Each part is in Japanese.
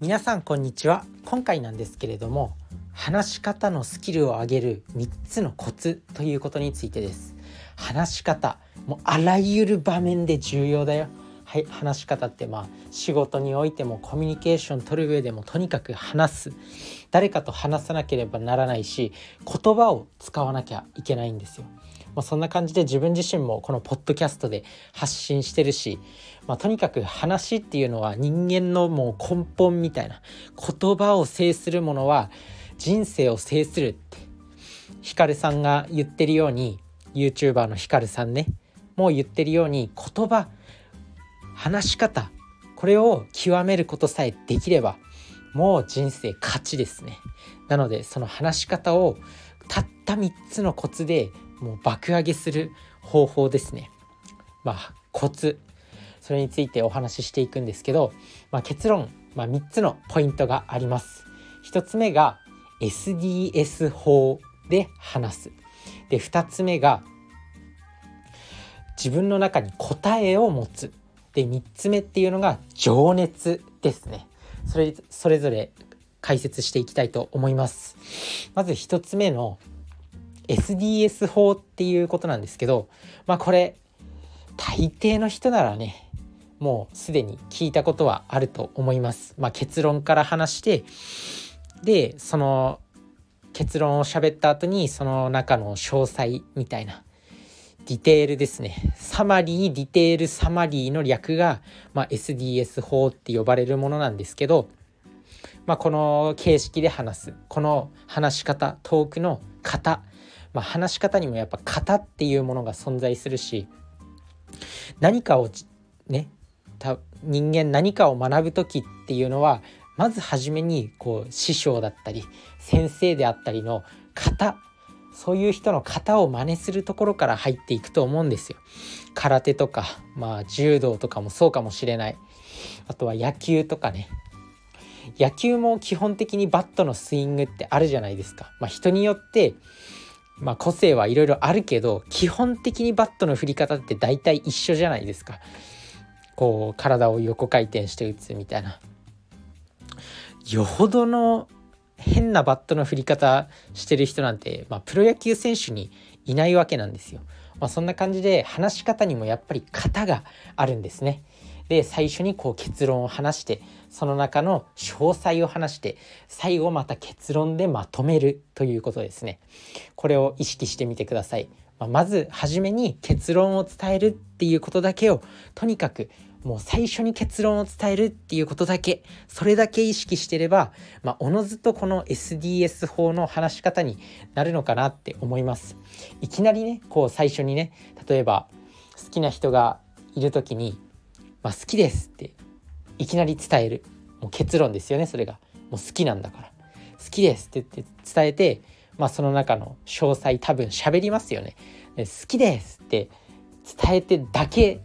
皆さんこんにちは。今回なんですけれども話し方のスキルを上げる3つのコツということについてです。話し方もうあらゆる場面で重要だよ。はい話し方ってまあ仕事においてもコミュニケーション取る上でもとにかく話す。誰かと話さなければならないし言葉を使わなきゃいけないんですよ。まあ、そんな感じで自分自身もこのポッドキャストで発信してるし、まあ、とにかく話っていうのは人間のもう根本みたいな言葉を制するものは人生を制するってヒカルさんが言ってるように YouTuber のヒカルさんねもう言ってるように言葉話し方これを極めることさえできればもう人生勝ちですね。なのでその話し方をたった3つのコツでもう爆上げする方法ですね。まあコツ。それについてお話ししていくんですけど、まあ、結論、まあ、3つのポイントがあります。1つ目が SDS 法で話す。で2つ目が自分の中に答えを持つ。で3つ目っていうのが情熱ですね。それそれぞれ解説していきたいと思います。まず1つ目の SDS 法っていうことなんですけどまあこれ大抵の人ならねもうすでに聞いたことはあると思います。まあ、結論から話してでその結論を喋った後にその中の詳細みたいなディテールですねサマリーディテールサマリーの略が、まあ、SDS 法って呼ばれるものなんですけど、まあ、この形式で話すこの話し方トークの型、まあ、話し方にもやっぱ型っていうものが存在するし何かをね人間何かを学ぶ時っていうのはまず初めにこう師匠だったり先生であったりの型そういう人の型を真似するところから入っていくと思うんですよ。空手とか、まあ、柔道とかもそうかもしれない。あとは野球とかね。野球も基本的にバットのスイングってあるじゃないですか。まあ、人によってまあ、個性はいろいろあるけど基本的にバットの振り方って大体一緒じゃないですか。こう体を横回転して打つみたいな。よほどの変なバットの振り方してる人なんて、まあ、プロ野球選手にいないわけなんですよ。まあ、そんな感じで話し方にもやっぱり型があるんですね。で最初にこう結論を話してその中の詳細を話して最後また結論でまとめるということですね。これを意識してみてください。まあ、まず初めに結論を伝えるっていうことだけをとにかくもう最初に結論を伝えるっていうことだけそれだけ意識してれば、まあ、おのずとこの SDS 法の話し方になるのかなって思いますいきなりねこう最初にね例えば好きな人がいる時に「まあ、好きです」っていきなり伝える。もう結論ですよねそれが。もう好きなんだから。好きですって言って伝えてまあその中の詳細多分喋りますよね。好きですって伝えてだけ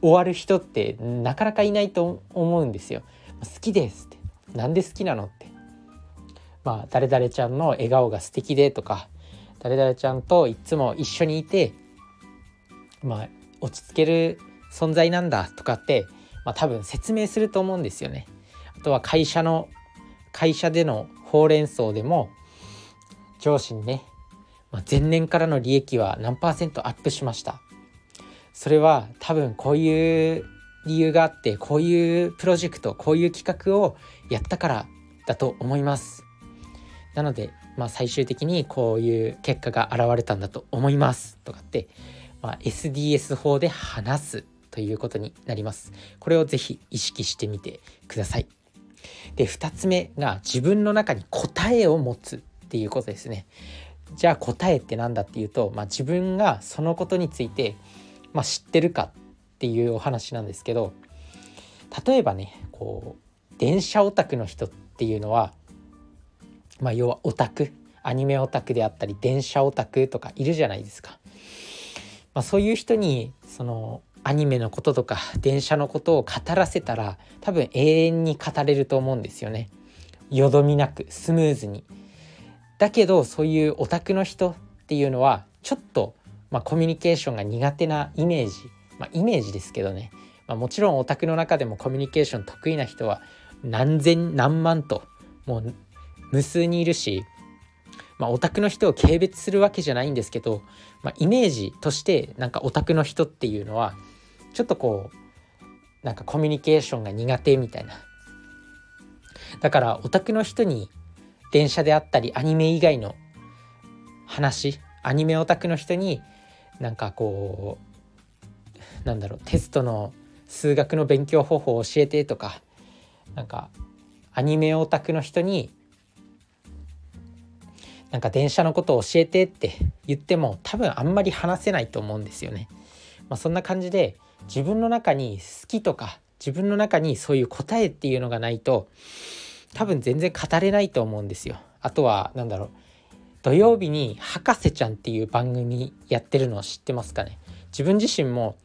終わる人ってなかなかいないと思うんですよ。好きですってなんで好きなのって。まあ誰々ちゃんの笑顔が素敵でとか誰々ちゃんといつも一緒にいてまあ落ち着ける存在なんだとかって、まあ、多分説明すると思うんですよね。あとは会社の会社でのほうれん草でも上司にね、まあ、前年からの利益は何パーセントアップしました。それは多分こういう理由があってこういうプロジェクトこういう企画をやったからだと思います。なので、まあ、最終的にこういう結果が現れたんだと思います。とかって、まあ、SDS 法で話す。ということになります。これをぜひ意識してみてください。で2つ目が自分の中に答えを持つっていうことですね。じゃあ答えって何だっていうと、まあ、自分がそのことについてまあ、知ってるかっていうお話なんですけど例えばねこう電車オタクの人っていうのは、まあ、要はオタクアニメオタクであったり電車オタクとかいるじゃないですか。まあ、そういう人にそのアニメのこととか電車のことを語らせたら多分永遠に語れると思うんですよね。よどみなくスムーズに。だけどそういうオタクの人っていうのはちょっとまあ、コミュニケーションが苦手なイメージ、まあ、イメージですけどね、まあ、もちろんオタクの中でもコミュニケーション得意な人は何千何万ともう無数にいるしまあ、オタクの人を軽蔑するわけじゃないんですけど、まあ、イメージとしてなんかオタクの人っていうのはちょっとこうなんかコミュニケーションが苦手みたいなだからオタクの人に電車であったりアニメ以外の話アニメオタクの人になんかこうなんだろうテストの数学の勉強方法を教えてとかなんかアニメオタクの人になんか電車のことを教えてって言っても多分あんまり話せないと思うんですよね。まあ、そんな感じで自分の中に好きとか自分の中にそういう答えっていうのがないと多分全然語れないと思うんですよ。あとは何だろう土曜日に「博士ちゃん」っていう番組やってるのを知ってますかね自分自身も、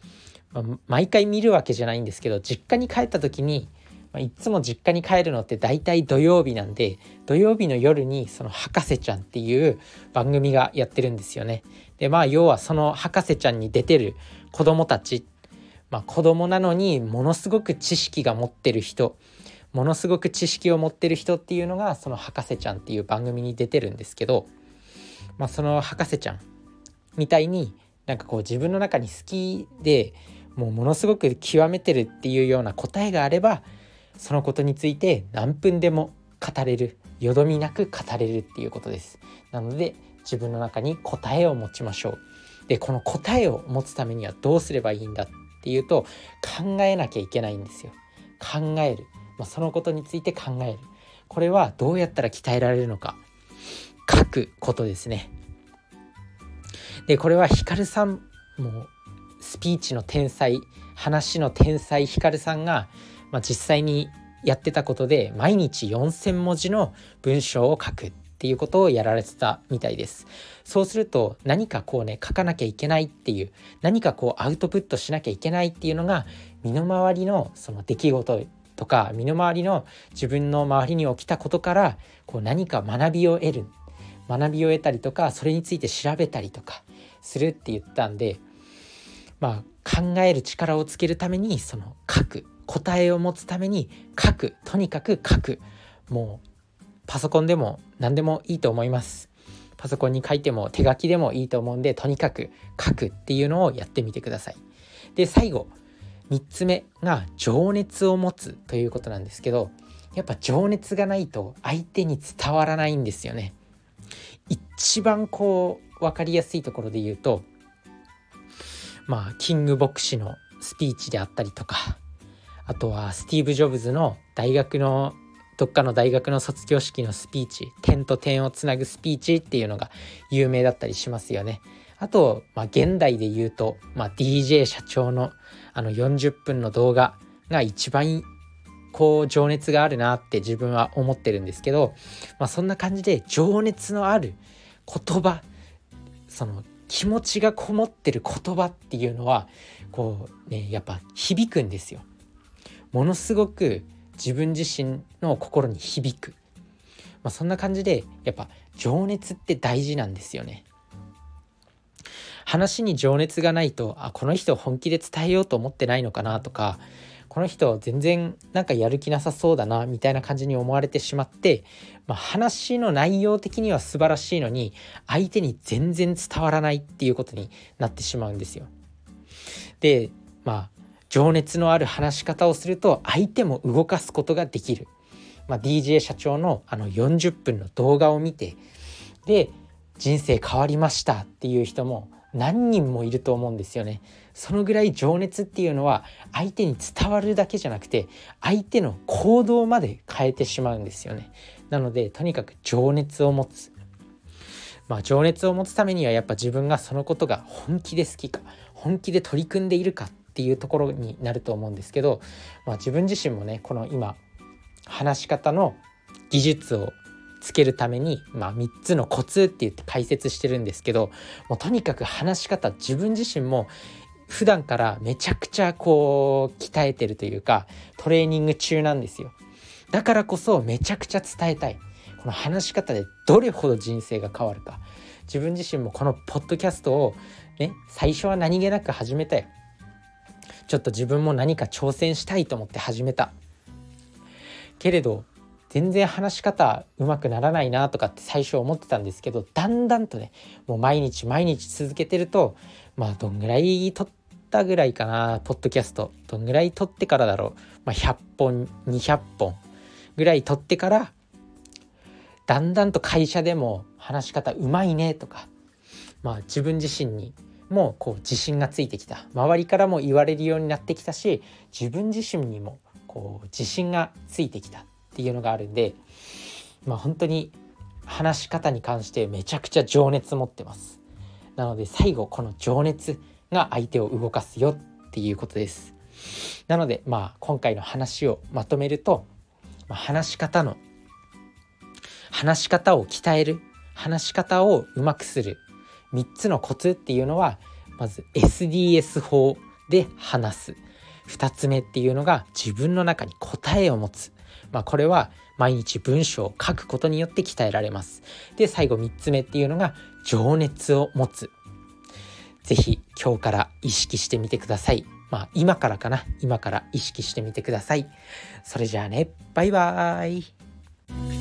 まあ、毎回見るわけじゃないんですけど実家に帰った時にまあ、いつも実家に帰るのって大体土曜日なんで土曜日の夜にその博士ちゃんっていう番組がやってるんですよね。でまあ要はその博士ちゃんに出てる子供たち、まあ、子供なのにものすごく知識が持ってる人。ものすごく知識を持ってる人っていうのがその博士ちゃんっていう番組に出てるんですけど、まあ、その博士ちゃんみたいになんかこう自分の中に好きでもうものすごく極めてるっていうような答えがあればそのことについて何分でも語れる。よどみなく語れるっていうことです。なので自分の中に答えを持ちましょう。でこの答えを持つためにはどうすればいいんだっていうと考えなきゃいけないんですよ。考える、まあ、そのことについて考える。これはどうやったら鍛えられるのか。書くことですね。でこれはヒカルさんもスピーチの天才話の天才ヒカルさんがまあ、実際にやってたことで毎日4,000文字の文章を書く。っていうことをやられてたみたいです。そうすると何かこうね書かなきゃいけないっていう何かこうアウトプットしなきゃいけないっていうのが身の回りのその出来事とか身の回りの自分の周りに起きたことからこう何か学びを得る。学びを得たりとかそれについて調べたりとかするって言ったんでまあ考える力をつけるためにその書く。答えを持つために書く。とにかく書く。もうパソコンでも何でもいいと思います。パソコンに書いても手書きでもいいと思うんでとにかく書くっていうのをやってみてください。で最後3つ目が情熱を持つということなんですけどやっぱ情熱がないと相手に伝わらないんですよね。一番こう分かりやすいところで言うとまあキング牧師のスピーチであったりとかあとはスティーブ・ジョブズの大学のどっかの大学の卒業式のスピーチ点と点をつなぐスピーチっていうのが有名だったりしますよね。あと、まあ、現代で言うと、まあ、DJ 社長のあの40分の動画が一番こう情熱があるなって自分は思ってるんですけど、まあ、そんな感じで情熱のある言葉その気持ちがこもってる言葉っていうのはこうねやっぱ響くんですよ。ものすごく自分自身の心に響く、まあ、そんな感じでやっぱ情熱って大事なんですよね。話に情熱がないとあこの人本気で伝えようと思ってないのかなとかこの人全然なんかやる気なさそうだなみたいな感じに思われてしまって、まあ、話の内容的には素晴らしいのに相手に全然伝わらないっていうことになってしまうんですよ。でまあ情熱のある話し方をすると相手も動かすことができる、まあ、DJ 社長のあの40分の動画を見てで人生変わりましたっていう人も何人もいると思うんですよね。そのぐらい情熱っていうのは相手に伝わるだけじゃなくて相手の行動まで変えてしまうんですよね。なのでとにかく情熱を持つ。まあ情熱を持つためにはやっぱ自分がそのことが本気で好きか本気で取り組んでいるかっていうところになると思うんですけど、まあ、自分自身もねこの今話し方の技術をつけるために、まあ、3つのコツって言って解説してるんですけどもうとにかく話し方自分自身も普段からめちゃくちゃこう鍛えてるというかトレーニング中なんですよ。だからこそめちゃくちゃ伝えたい。この話し方でどれほど人生が変わるか。自分自身もこのポッドキャストをね最初は何気なく始めたよちょっと自分も何か挑戦したいと思って始めた。けれど全然話し方うまくならないなとかって最初思ってたんですけどだんだんとねもう毎日毎日続けてるとまあどんぐらい撮ったぐらいかなポッドキャスト。どんぐらい撮ってからだろう、まあ、100本200本ぐらい撮ってからだんだんと会社でも話し方うまいねとかまあ自分自身にもこう自信がついてきた。周りからも言われるようになってきたし自分自身にもこう自信がついてきたっていうのがあるんでまあ本当に話し方に関してめちゃくちゃ情熱持ってます。なので最後この情熱が相手を動かすよっていうことです。なのでまあ今回の話をまとめると、まあ、話し方の話し方を鍛える話し方をうまくする3つのコツっていうのはまず SDS 法で話す2つ目っていうのが自分の中に答えを持つまあ、これは毎日文章を書くことによって鍛えられます。で、最後3つ目っていうのが情熱を持つ。是非今日から意識してみてください。まあ今からかな。今から意識してみてください。それじゃあね、バイバーイ。